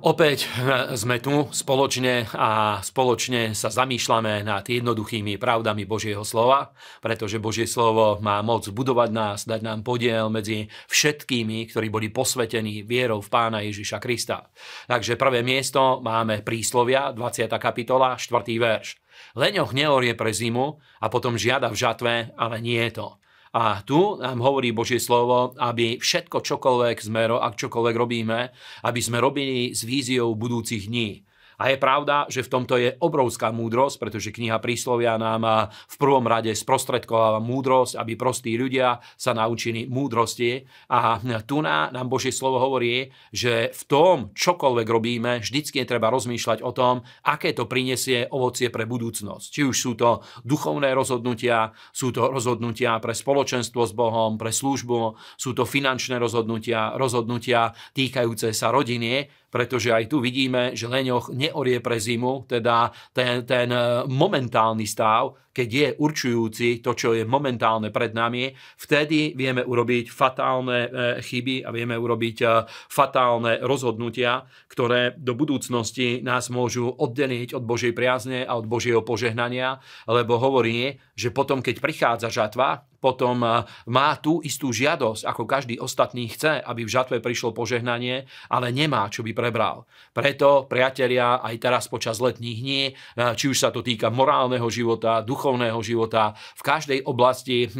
Opäť sme tu spoločne a spoločne sa zamýšľame nad jednoduchými pravdami Božieho slova, pretože Božie slovo má moc budovať nás, dať nám podiel medzi všetkými, ktorí boli posvetení vierou v Pána Ježiša Krista. Takže prvé miesto máme príslovia, 20. kapitola, 4. verš. Leňoch neorie pre zimu a potom žiada v žatve, ale nie je to. A tu nám hovorí Božie slovo, aby všetko, čokoľvek sme, ak čokoľvek robíme, aby sme robili s víziou budúcich dní. A je pravda, že v tomto je obrovská múdrosť, pretože kniha príslovia nám v prvom rade sprostredkováva múdrosť, aby prostí ľudia sa naučili múdrosti. A tu nám Božie slovo hovorí, že v tom, čokoľvek robíme, vždycky je treba rozmýšľať o tom, aké to prinesie ovocie pre budúcnosť. Či už sú to duchovné rozhodnutia, sú to rozhodnutia pre spoločenstvo s Bohom, pre službu, sú to finančné rozhodnutia, rozhodnutia týkajúce sa rodiny, pretože aj tu vidíme, že leňoch neorie pre zimu, teda ten, ten e, momentálny stav, keď je určujúci to, čo je momentálne pred nami, vtedy vieme urobiť fatálne e, chyby a vieme urobiť e, fatálne rozhodnutia, ktoré do budúcnosti nás môžu oddeliť od Božej priazne a od Božieho požehnania, lebo hovorí, že potom, keď prichádza žatva, potom eh, má tú istú žiadosť, ako každý ostatný chce, aby v žatve prišlo požehnanie, ale nemá, čo by prebral. Preto, priatelia, aj teraz počas letných dní, eh, či už sa to týka morálneho života, duchovného života, v každej oblasti eh,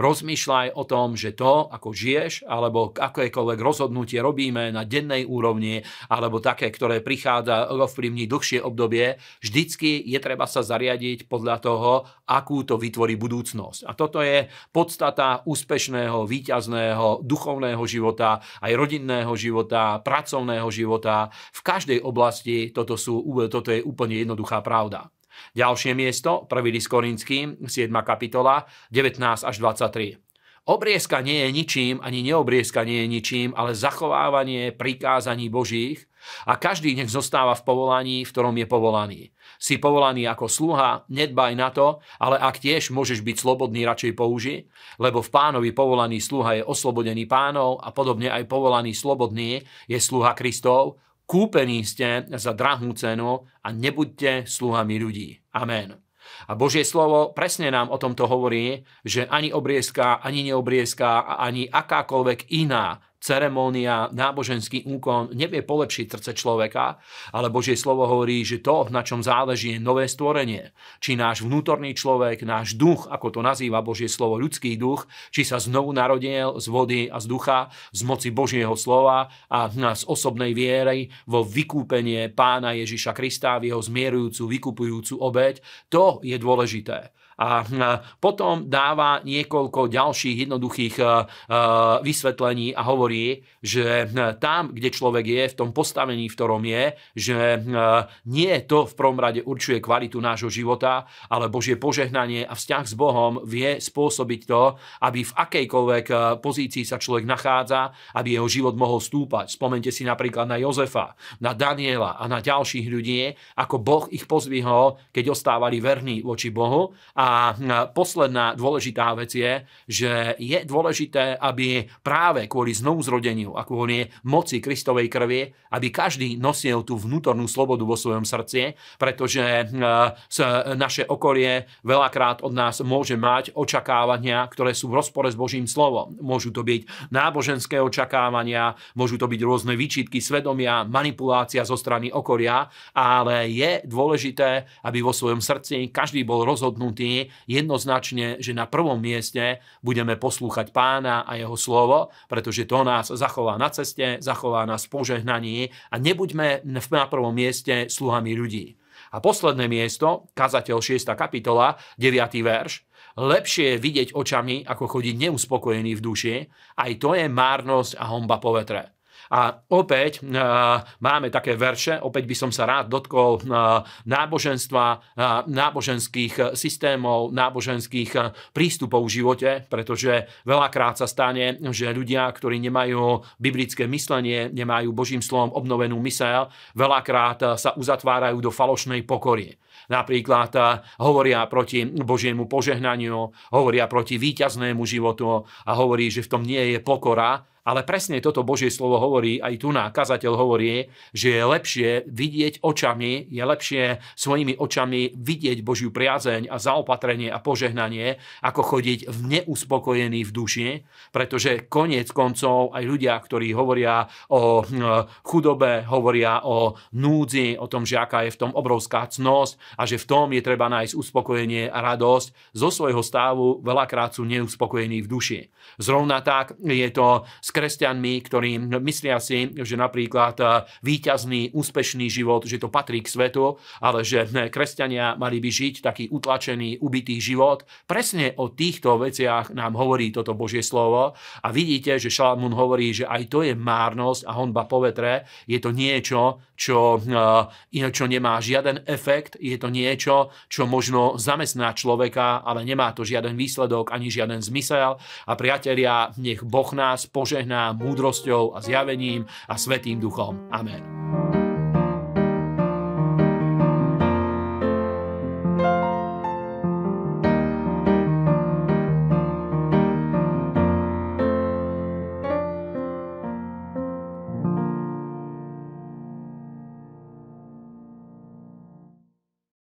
rozmýšľaj o tom, že to, ako žiješ, alebo akékoľvek rozhodnutie robíme na dennej úrovni, alebo také, ktoré prichádza ovplyvniť dlhšie obdobie, vždycky je treba sa zariadiť podľa toho, akú to vytvorí budúcnosť. A toto je podstata úspešného, výťazného, duchovného života, aj rodinného života, pracovného života. V každej oblasti toto, sú, toto je úplne jednoduchá pravda. Ďalšie miesto, 1. list Korinským, 7. kapitola, 19 až 23. Obriezka nie je ničím, ani neobriezka nie je ničím, ale zachovávanie prikázaní Božích a každý nech zostáva v povolaní, v ktorom je povolaný. Si povolaný ako sluha, nedbaj na to, ale ak tiež môžeš byť slobodný, radšej použi, lebo v pánovi povolaný sluha je oslobodený pánov a podobne aj povolaný slobodný je sluha Kristov, kúpení ste za drahú cenu a nebuďte sluhami ľudí. Amen. A Božie slovo presne nám o tomto hovorí, že ani obriezka, ani neobriezka, ani akákoľvek iná ceremónia, náboženský úkon nevie polepšiť srdce človeka, ale Božie slovo hovorí, že to, na čom záleží, je nové stvorenie. Či náš vnútorný človek, náš duch, ako to nazýva Božie slovo, ľudský duch, či sa znovu narodil z vody a z ducha, z moci Božieho slova a z osobnej viery vo vykúpenie pána Ježiša Krista, v jeho zmierujúcu, vykupujúcu obeď, to je dôležité. A potom dáva niekoľko ďalších jednoduchých vysvetlení a hovorí, že tam, kde človek je, v tom postavení, v ktorom je, že nie to v prvom rade určuje kvalitu nášho života, ale Božie požehnanie a vzťah s Bohom vie spôsobiť to, aby v akejkoľvek pozícii sa človek nachádza, aby jeho život mohol stúpať. Spomente si napríklad na Jozefa, na Daniela a na ďalších ľudí, ako Boh ich pozvihol, keď ostávali verní voči Bohu a a posledná dôležitá vec je, že je dôležité, aby práve kvôli znovuzrodeniu a kvôli moci Kristovej krvi, aby každý nosil tú vnútornú slobodu vo svojom srdci, pretože naše okolie veľakrát od nás môže mať očakávania, ktoré sú v rozpore s Božím slovom. Môžu to byť náboženské očakávania, môžu to byť rôzne výčitky svedomia, manipulácia zo strany okolia, ale je dôležité, aby vo svojom srdci každý bol rozhodnutý jednoznačne, že na prvom mieste budeme poslúchať pána a jeho slovo, pretože to nás zachová na ceste, zachová nás požehnaní a nebuďme na prvom mieste sluhami ľudí. A posledné miesto, kazateľ 6. kapitola, 9. verš, lepšie je vidieť očami, ako chodiť neuspokojený v duši, aj to je márnosť a homba po vetre. A opäť máme také verše, opäť by som sa rád dotkol náboženstva, náboženských systémov, náboženských prístupov v živote, pretože veľakrát sa stane, že ľudia, ktorí nemajú biblické myslenie, nemajú Božím slovom obnovenú mysel, veľakrát sa uzatvárajú do falošnej pokory. Napríklad hovoria proti Božiemu požehnaniu, hovoria proti víťaznému životu a hovorí, že v tom nie je pokora, Ale presne toto Božie slovo hovorí, aj tu na kazateľ hovorí, že je lepšie vidieť očami, je lepšie svojimi očami vidieť Božiu priazeň a zaopatrenie a požehnanie, ako chodiť v neuspokojený v duši, pretože koniec koncov aj ľudia, ktorí hovoria o hm, chudobe, hovoria o núdzi, o tom, že aká je v tom obrovská cnosť a že v tom je treba nájsť uspokojenie a radosť, zo svojho stavu veľakrát sú neuspokojení v duši. Zrovna tak je to s kresťanmi, ktorí myslia si, že napríklad eh, výťazný, úspešný život, že to patrí k svetu, ale že kresťania mali by žiť taký utlačený, ubitý život. Presne o týchto veciach nám hovorí toto Božie slovo a vidíte, že Šalamún hovorí, že aj to je márnosť a honba po vetre. Je to niečo, čo, eh, čo nemá žiaden efekt, je to niečo, čo možno zamestná človeka, ale nemá to žiaden výsledok ani žiaden zmysel. A priatelia, nech Boh nás požehná múdrosťou a zjavením a svetým duchom. Amen.